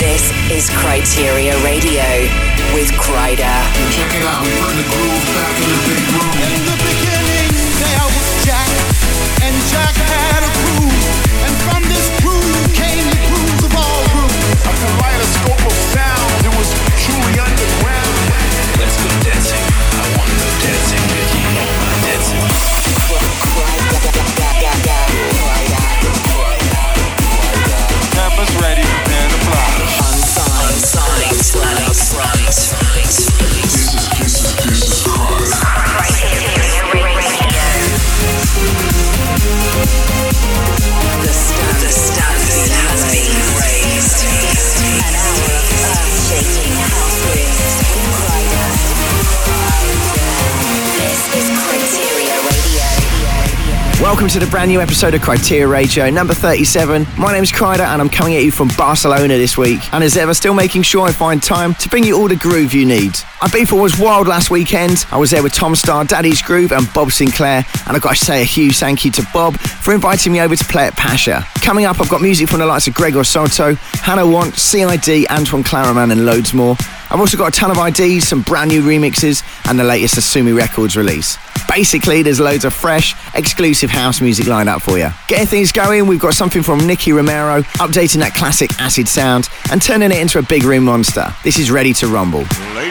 This is Kryteria Radio with Kryder. Check it out, we bring the groove back in the big room. In the beginning, there was Jack, and Jack had a groove, and from this groove came the grooves of all grooves. A kaleidoscope of sound, it was truly underground. Let's go dancing. I wanna go dancing with you. Know my dancing. Campus ready, Welcome to the brand new episode of Kryteria Radio, number 37. My name's Kryder and I'm coming at you from Barcelona this week. And as ever, still making sure I find time to bring you all the groove you need. Ibiza was wild last weekend. I was there with Tom Staar, Daddy's Groove, and Bob Sinclar. And I've got to say a huge thank you to Bob for inviting me over to play at Pacha. Coming up, I've got music from the likes of Gregor Salto, Hannah Want, CID, Antoine Clamaran, and loads more. I've also got a ton of IDs, some brand new remixes, and the latest Asumi Records release. Basically, there's loads of fresh, exclusive house music lined up for you. Getting things going, we've got something from Nicky Romero, updating that classic acid sound and turning it into a big room monster. This is Ready to Rumble.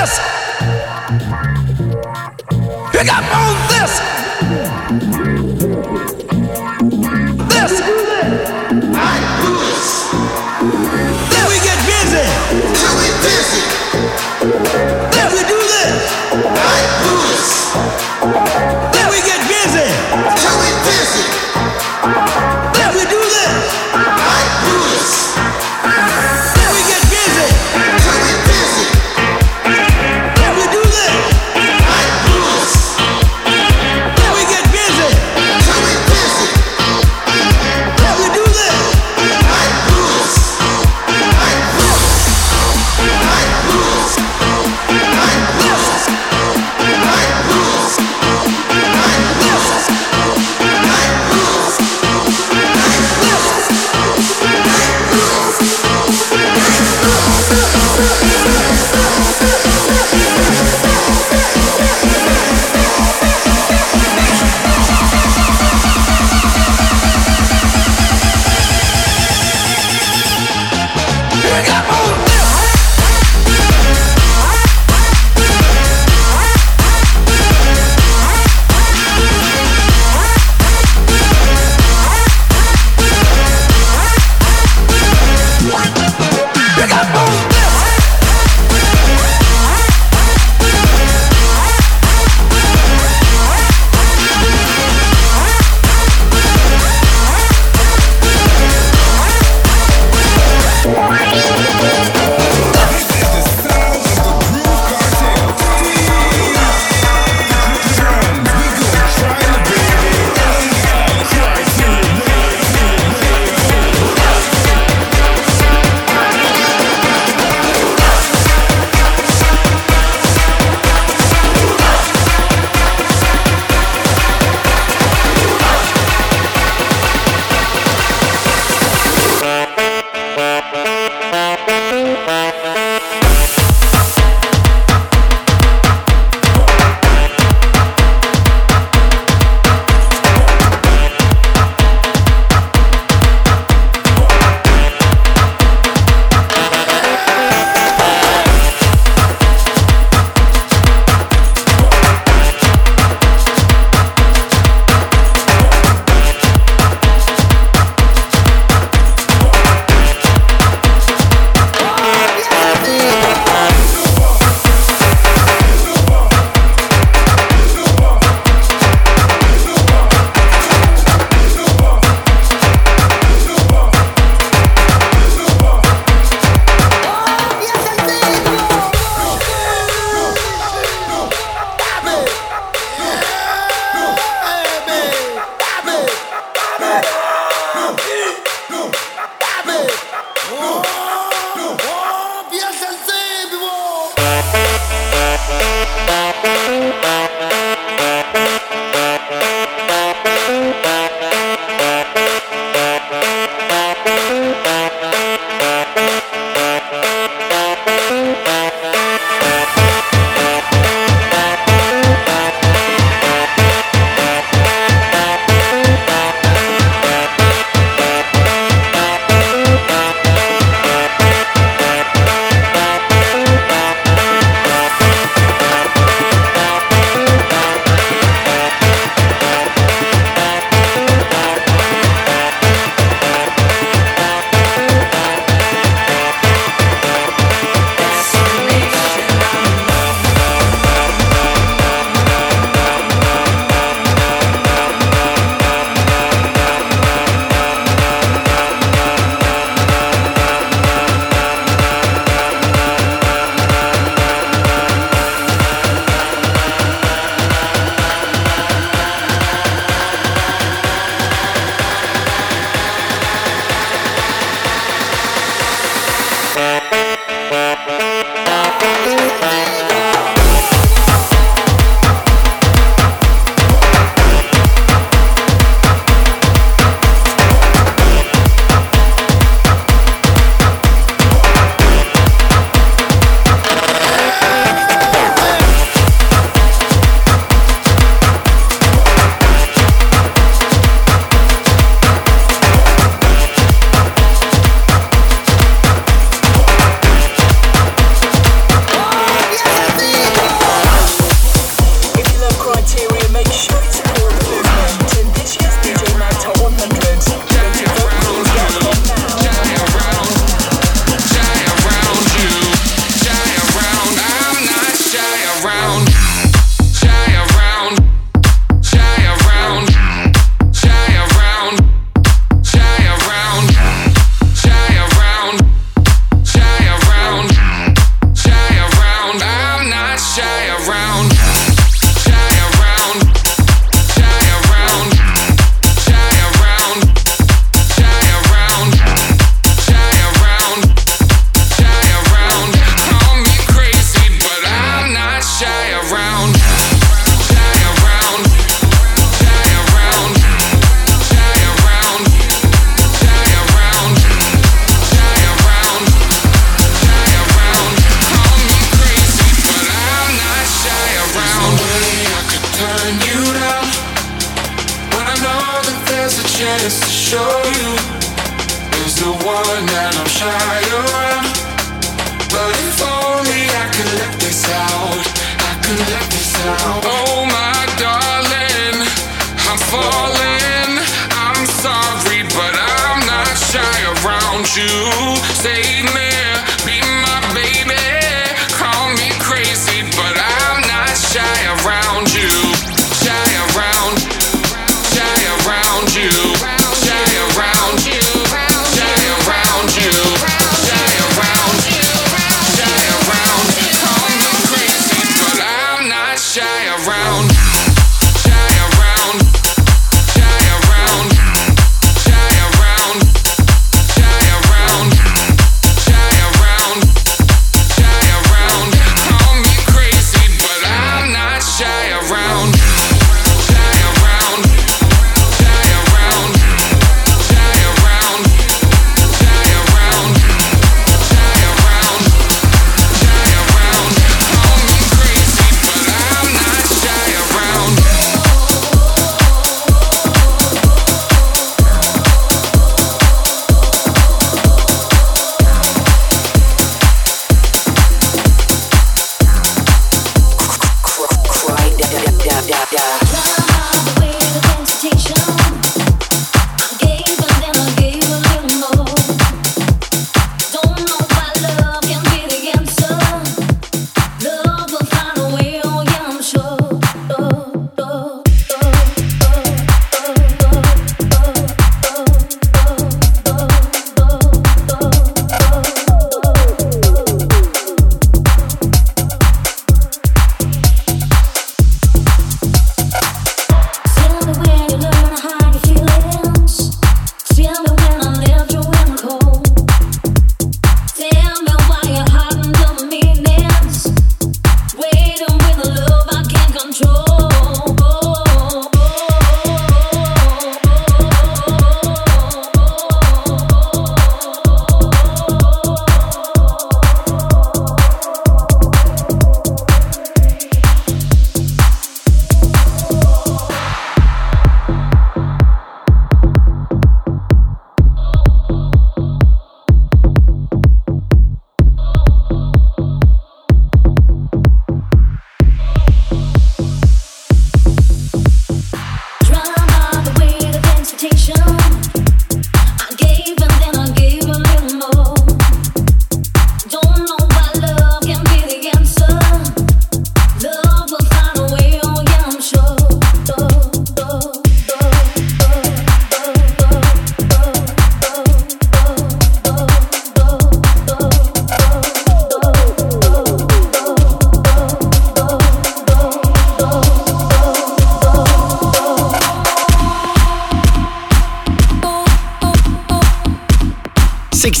Yes!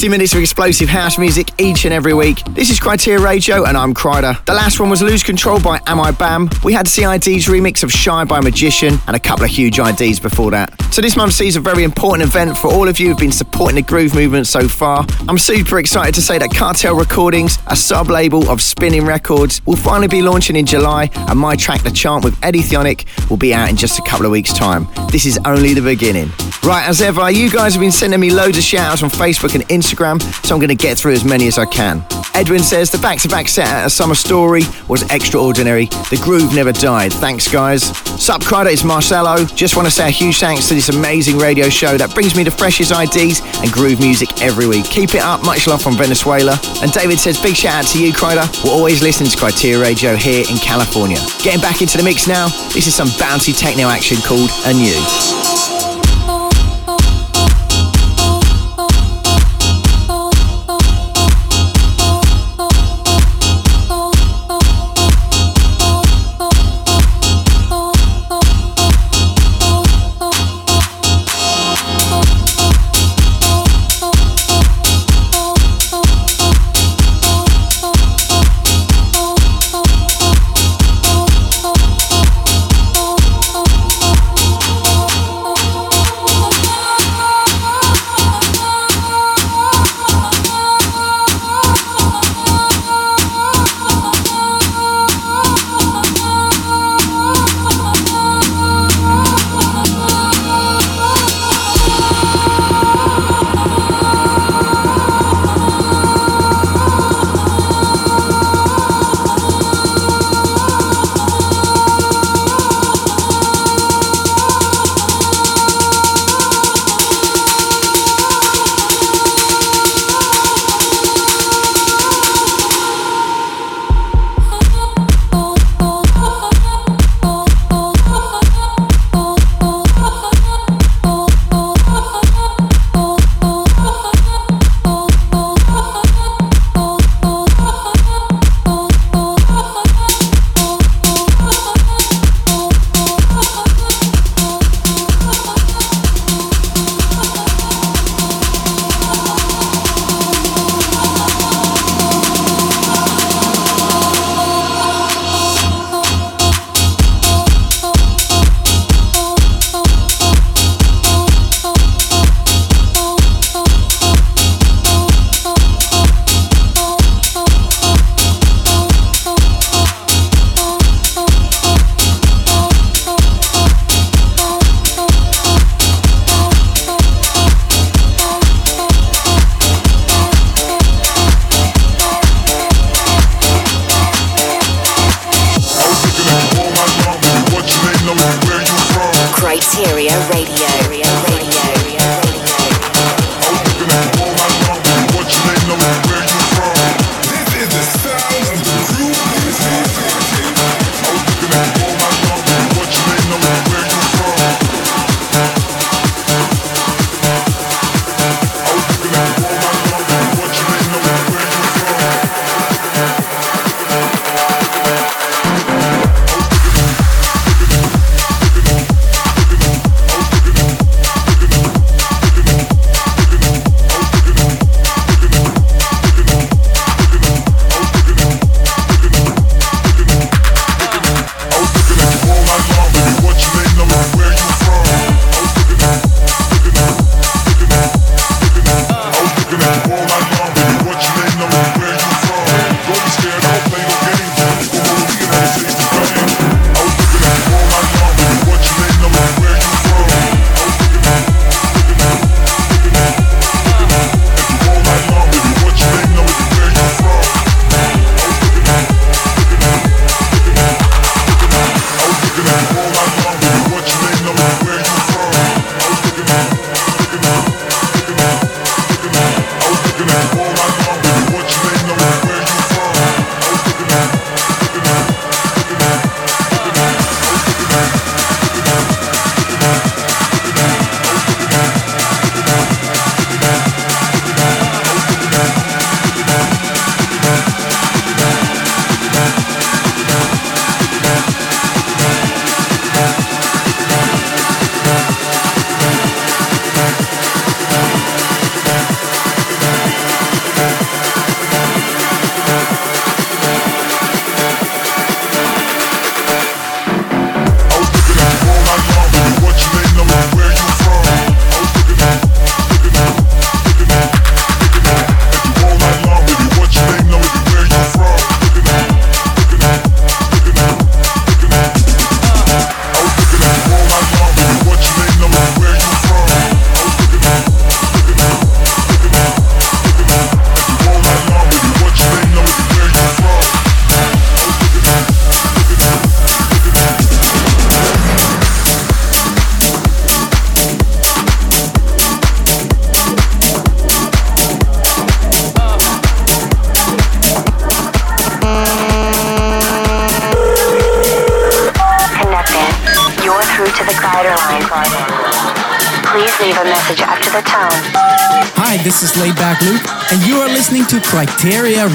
60 minutes of explosive house music each and every week. This is Kryteria Radio, and I'm Kryder. The last one was Lose Control by Am I Bam. We had CID's remix of Shy by Magician, and a couple of huge IDs before that. So this month sees a very important event for all of you who've been supporting the groove movement so far. I'm super excited to say that Cartel Recordings, a sub-label of Spinnin' Records, will finally be launching in July, and my track The Chant with Eddie Thoneick will be out in just a couple of weeks' time. This is only the beginning. Right, as ever, you guys have been sending me loads of shout-outs on Facebook and Instagram, so I'm going to get through as many as I can. Edwin says the back-to-back set at a summer story was extraordinary. The groove never died. Thanks, guys. Sup, Kryder, it's Marcelo. Just want to say a huge thanks to this amazing radio show that brings me the freshest IDs and groove music every week. Keep it up. Much love from Venezuela. And David says big shout out to you, Kryder. We're always listening to Kryteria Radio here in California. Getting back into the mix now. This is some bouncy techno action called Anew. Thank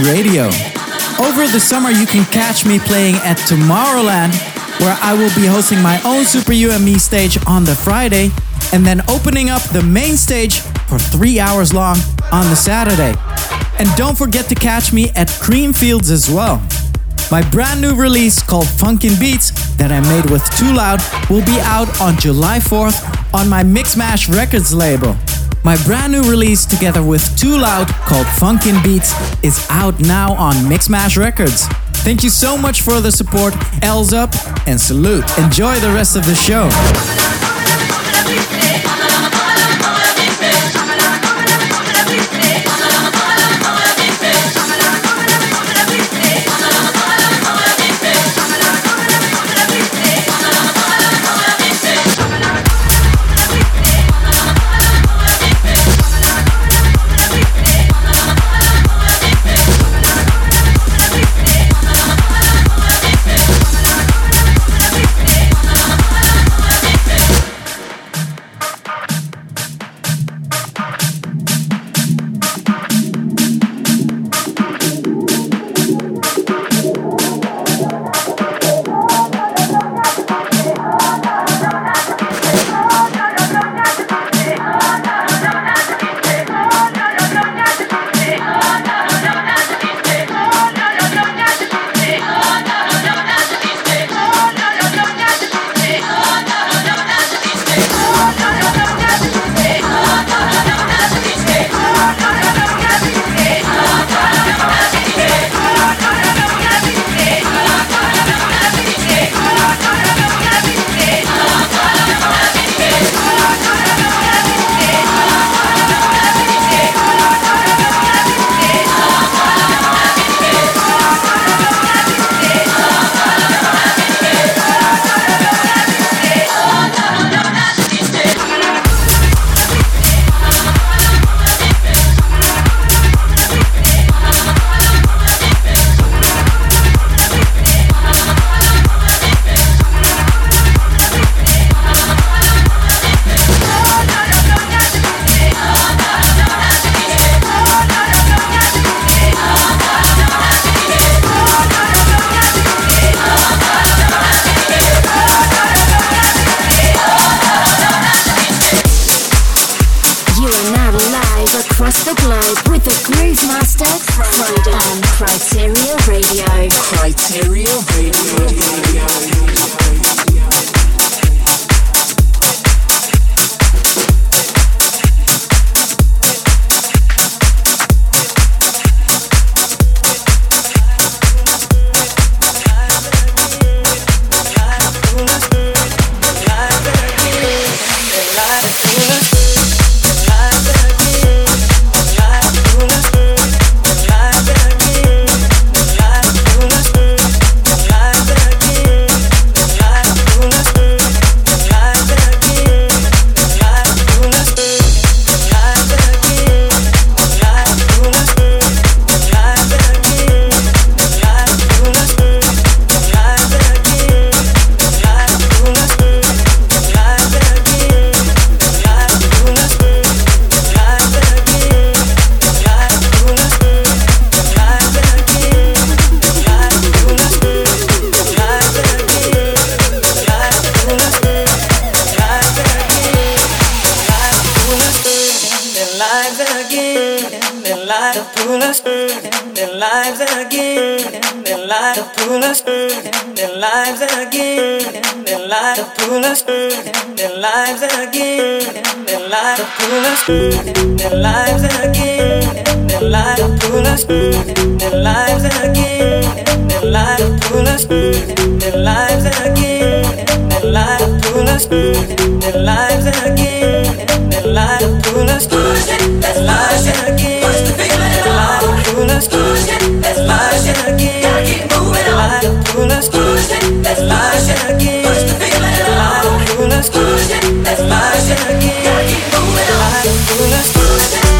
Radio. Over the summer, you can catch me playing at Tomorrowland, where I will be hosting my own Super You and Me stage on the Friday, and then opening up the main stage for three hours long on the Saturday. And don't forget to catch me at Creamfields as well. My brand new release called Funkin' Beats that I made with Too Loud will be out on July 4th on my Mixmash Records label. My brand new release together with Too Loud called Funkin' Beats is out now on Mixmash Records. Thank you so much for the support, L's up, and salute. Enjoy the rest of the show. their lives again, their lives pull us, their lives again, their lives pull us, their lives again, their lives pull us, their lives again, their lives pull us, their lives again, their lives pull us, their lives again, their lives pull us, their lives again, their lives pull us.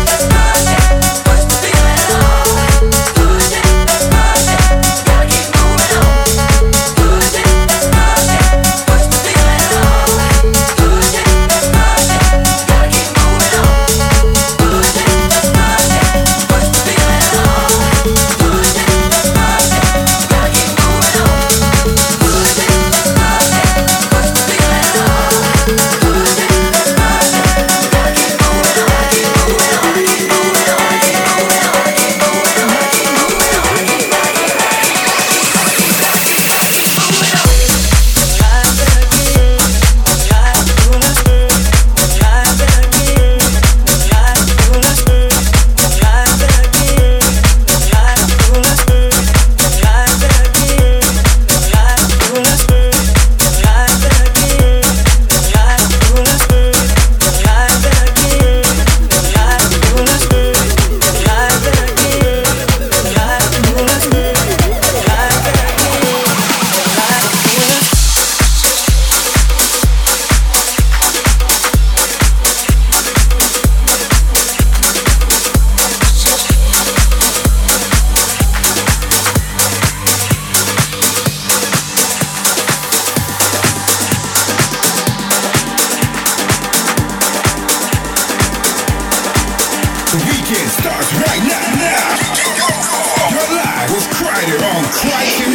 Twice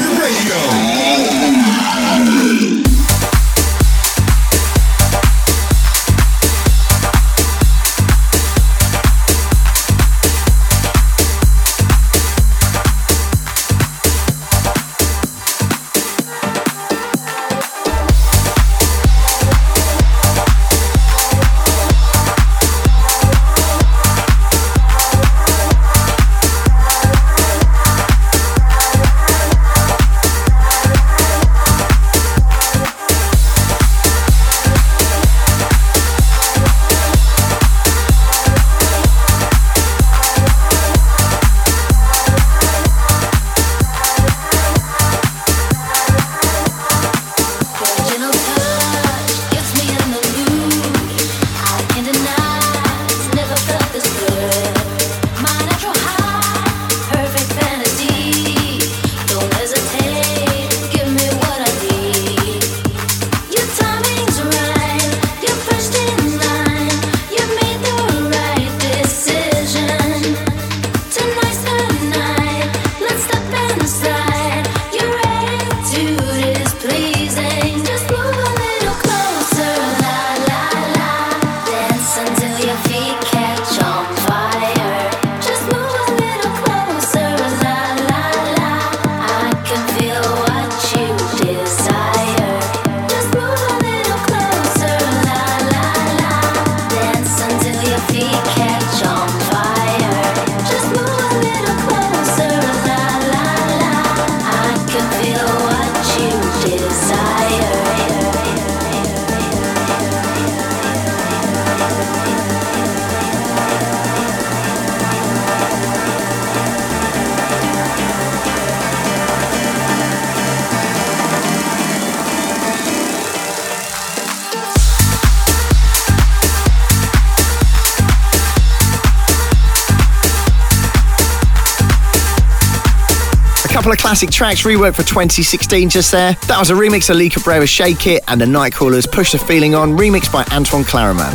couple of classic tracks reworked for 2016 just there. That was a remix of Lee Cabrera's Shake It and the Nightcrawlers Push the Feeling On, remixed by Antoine Clamaran.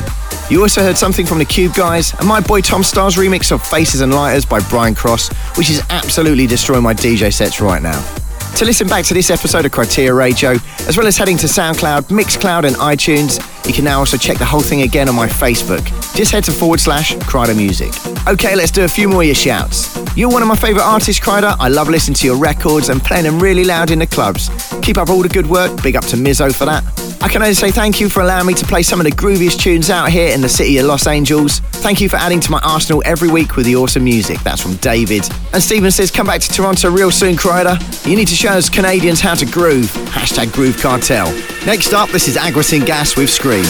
You also heard something from the Cube guys and my boy Tom Staar's remix of Faces and Lighters by Brian Cross, which is absolutely destroying my DJ sets right now. To listen back to this episode of Kryteria Radio, as well as heading to SoundCloud, Mixcloud, and iTunes, you can now also check the whole thing again on my Facebook. Just head to forward slash Kryder Music. Okay, let's do a few more of your shouts. You're one of my favourite artists, Kryder. I love listening to your records and playing them really loud in the clubs. Keep up all the good work. Big up to Mizzo for that. I can only say thank you for allowing me to play some of the grooviest tunes out here in the city of Los Angeles. Thank you for adding to my arsenal every week with the awesome music. That's from David. And Stephen says, come back to Toronto real soon, Kryder. You need to show us Canadians how to groove. Hashtag Groove Cartel. Next up, this is Agua Gas with Scream.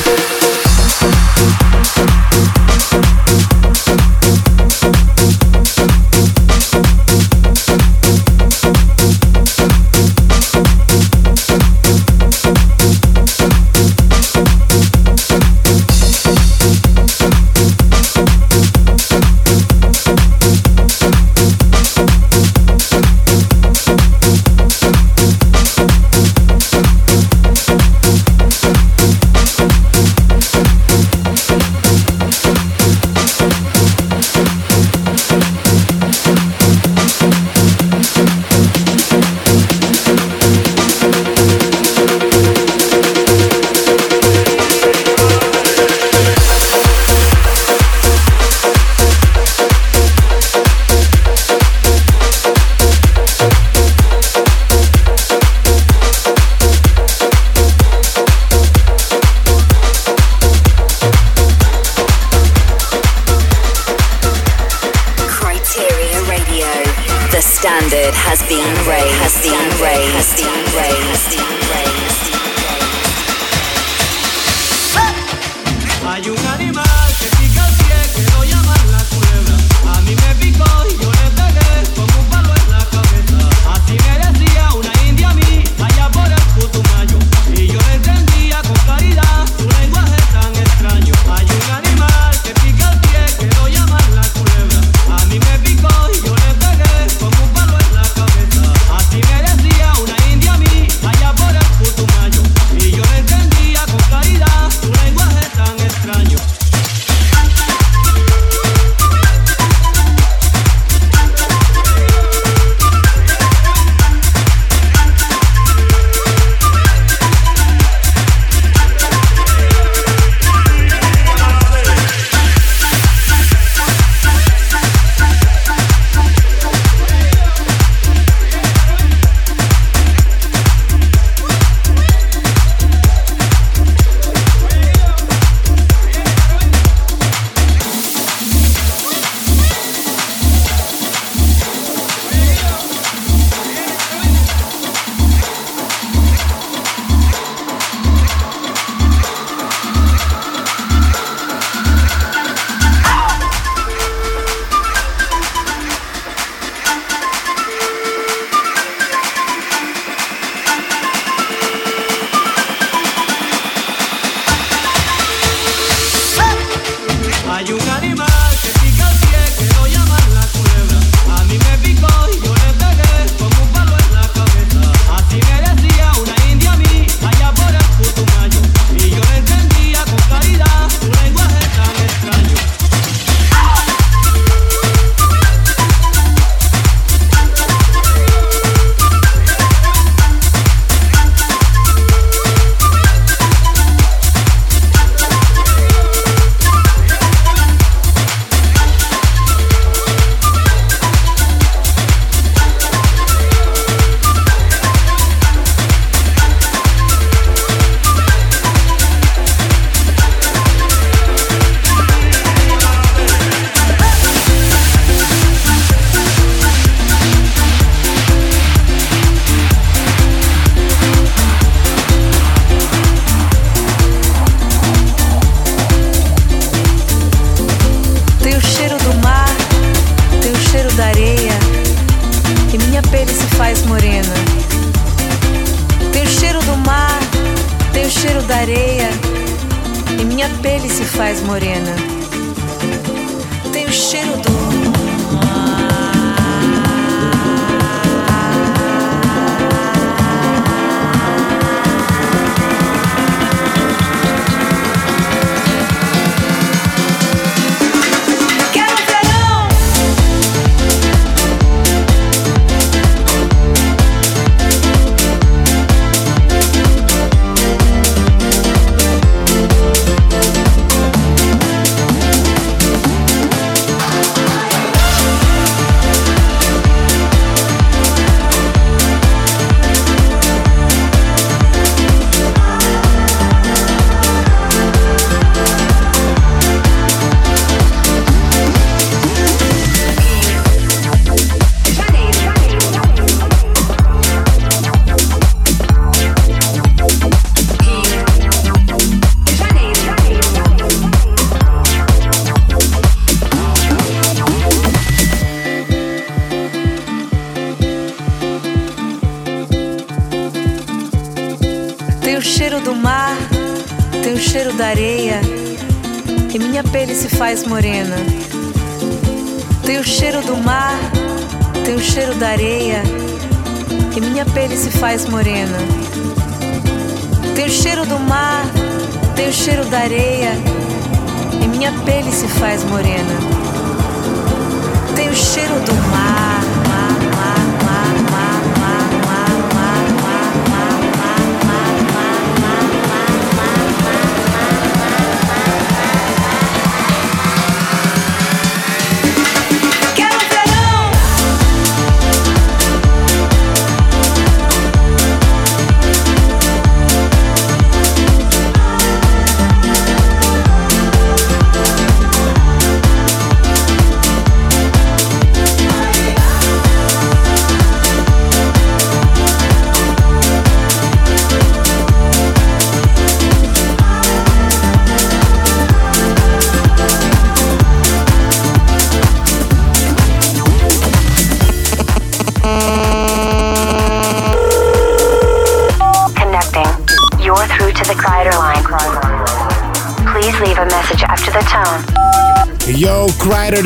da areia e minha pele se faz morena. Tem o cheiro do mar, tem o cheiro da areia e minha pele se faz morena. Tem o cheiro do pele se faz morena. Tem o cheiro do mar, tem o cheiro da areia, e minha pele se faz morena. Tem o cheiro do mar, tem o cheiro da areia, e minha pele se faz morena. Tem o cheiro do mar.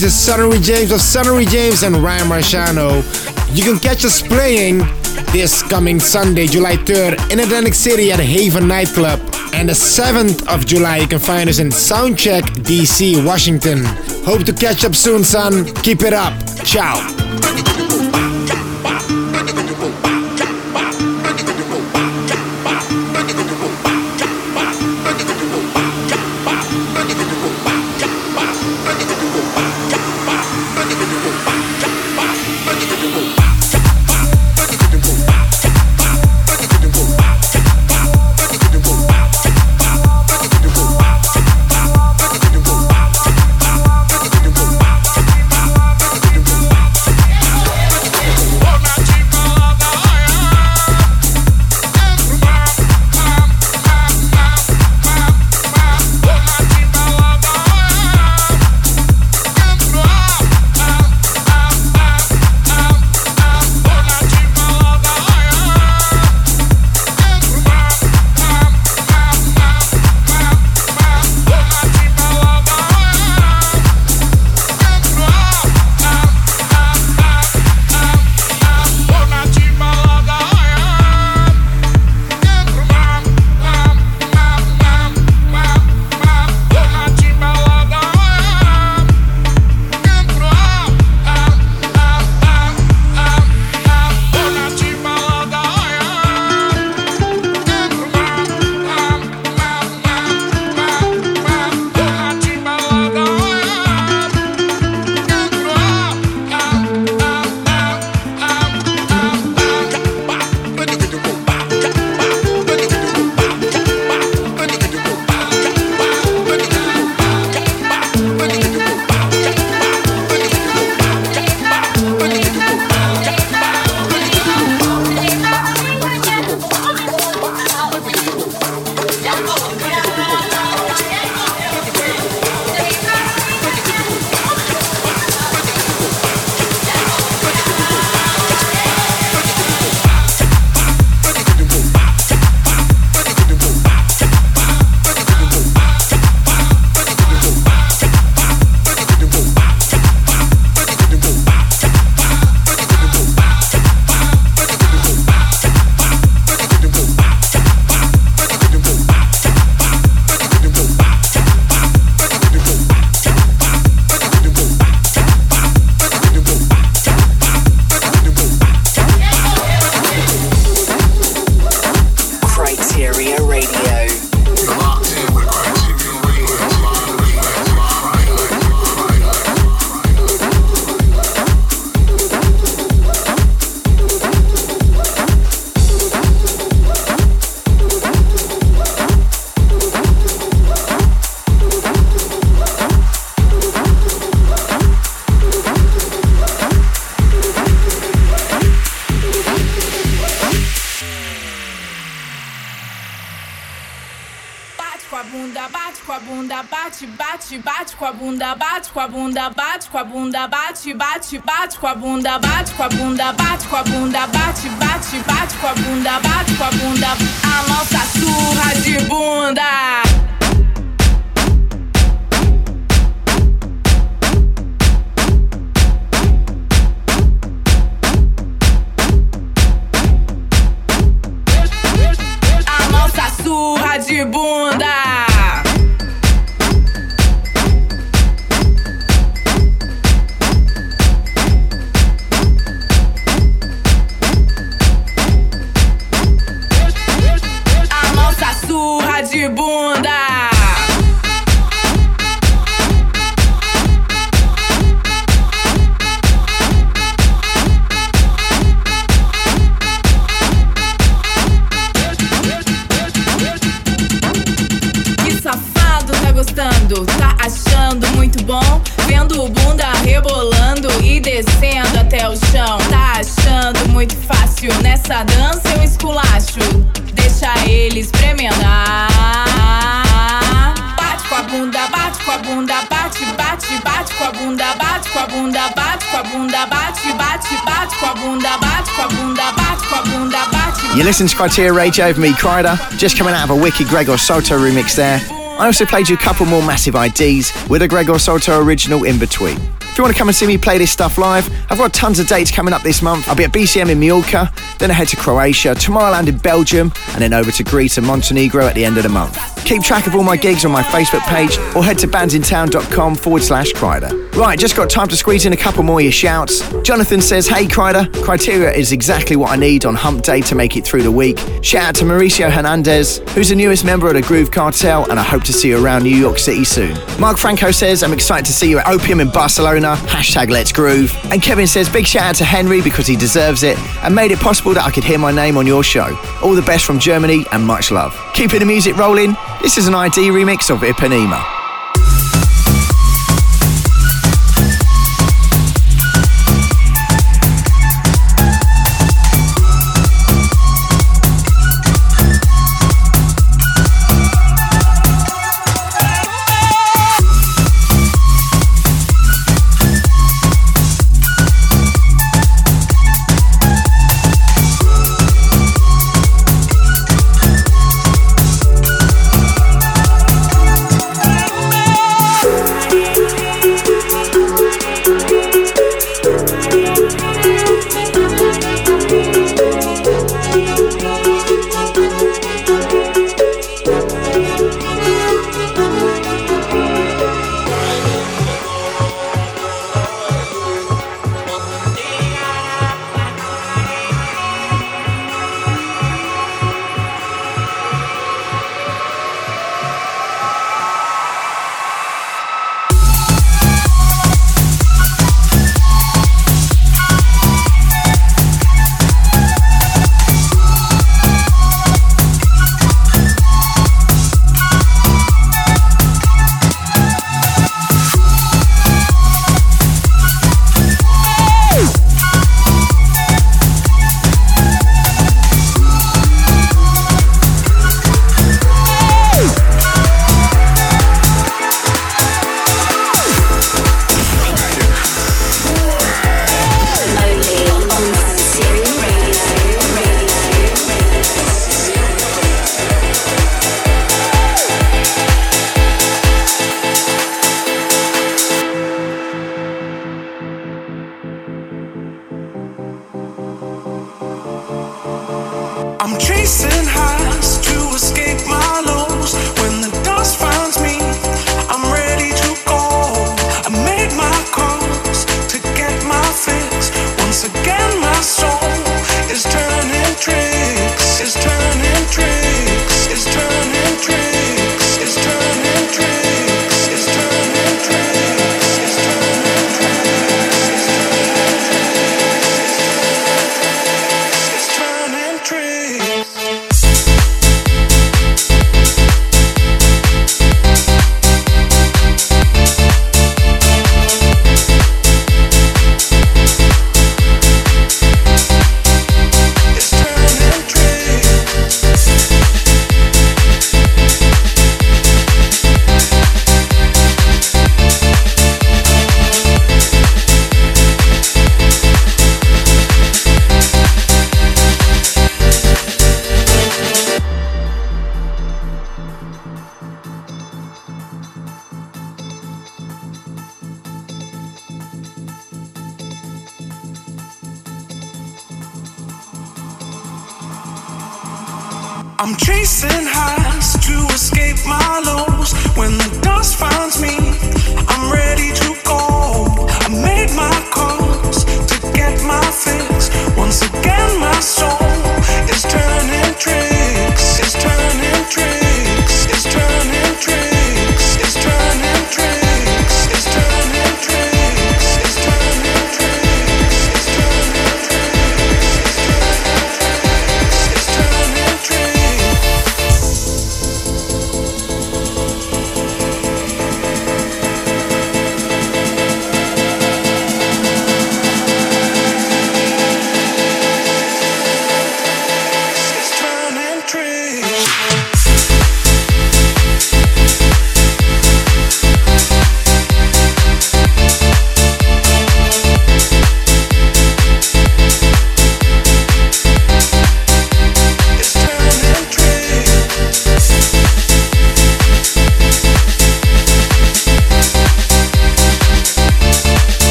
This is Sunnery James of Sunnery James and Ryan Marciano. You can catch us playing this coming Sunday, July 3rd, in Atlantic City at Haven Nightclub. And the 7th of July, you can find us in Soundcheck, DC, Washington. Hope to catch up soon, son. Keep it up. Ciao. Bate com a bunda, bate com a bunda, bate, bate, bate com a bunda, bate com a bunda, achando muito bom? Vendo o bunda rebolando e descendo até o chão. Tá achando muito fácil nessa dança eu esculacho. Deixa ele experimentar. Bate com a bunda, bate com a bunda, bate, bate, bate com a bunda, bate com a bunda, bate com a bunda, bate, bate, bate com a bunda, bate com a bunda, bate com a bunda, bate. You listen to Criteria Radio with me, Kryder, just coming out of a wicked Gregor Soto remix there. I also played you a couple more massive IDs with a Gregor Salto original in between. You want to come and see me play this stuff live, I've got tons of dates coming up this month. I'll be at BCM in Mallorca, then I head to Croatia, Tomorrowland in Belgium, and then over to Greece and Montenegro at the end of the month. Keep track of all my gigs on my Facebook page or head to bandsintown.com forward slash Kryder. Right, just got time to squeeze in a couple more of your shouts. Jonathan says, Hey Kryder, Kryteria is exactly what I need on hump day to make it through the week. Shout out to Mauricio Hernandez, who's the newest member of the Groove Cartel, and I hope to see you around New York City soon. Mark Franco says, I'm excited to see you at Opium in Barcelona. Hashtag Let's Groove. And Kevin says, Big shout out to Henry because he deserves it and made it possible that I could hear my name on your show. All the best from Germany and much love. Keeping the music rolling, this is an ID remix of Ipanema.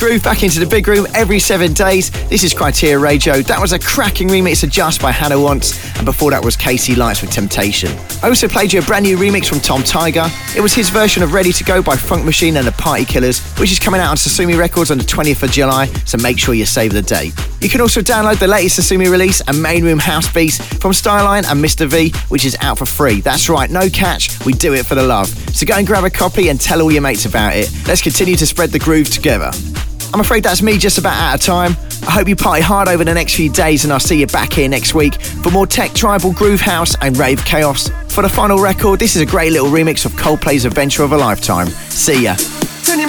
Groove back into the big room every seven days. This is Kryteria Radio. That was a cracking remix of Just by Hannah Wants, and before that was Casey Lights with Temptation. I also played you a brand new remix from Tom Tiger. It was his version of Ready to Go by Funk Machine and the Party Killers, which is coming out on Sosumi Records on the 20th of July, so make sure you save the date. You can also download the latest Sosumi release and main room house beats from Styline and Mr. V, which is out for free. That's right, no catch, we do it for the love. So go and grab a copy and tell all your mates about it. Let's continue to spread the groove together. I'm afraid that's me just about out of time. I hope you party hard over the next few days and I'll see you back here next week for more tech, tribal, groove house and rave chaos. For the final record, this is a great little remix of Coldplay's Adventure of a Lifetime. See ya. Turn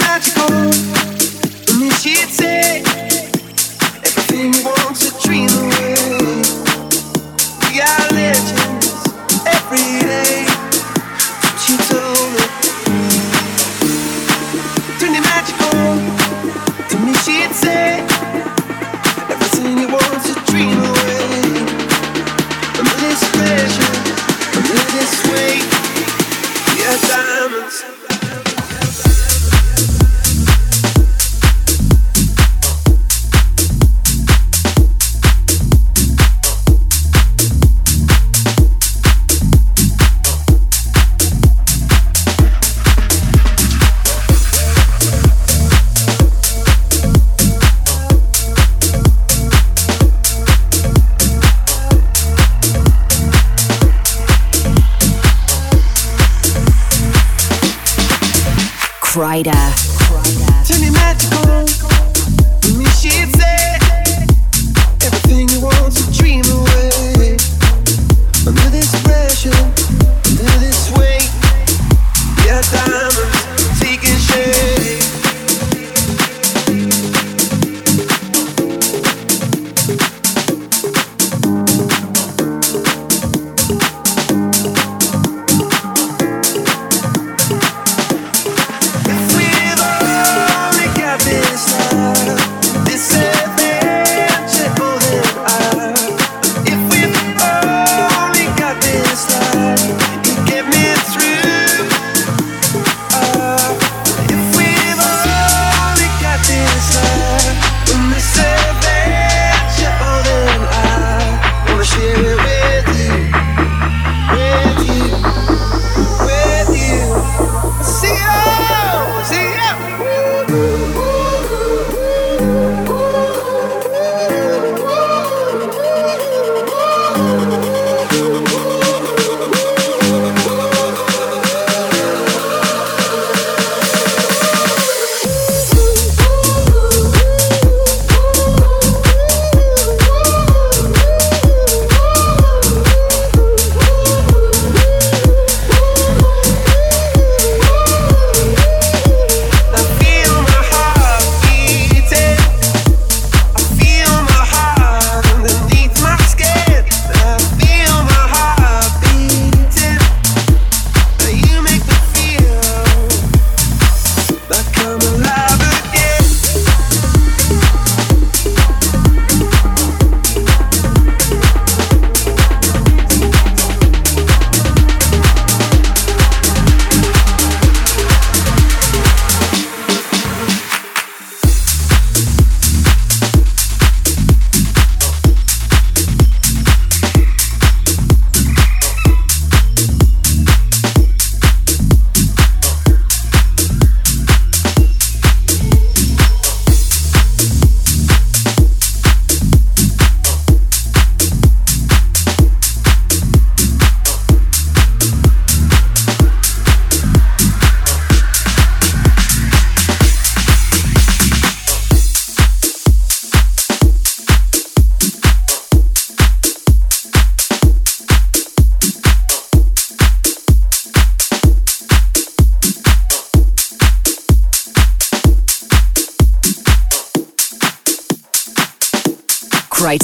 this weight, we diamonds.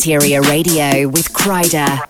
Kryteria Radio with Kryder.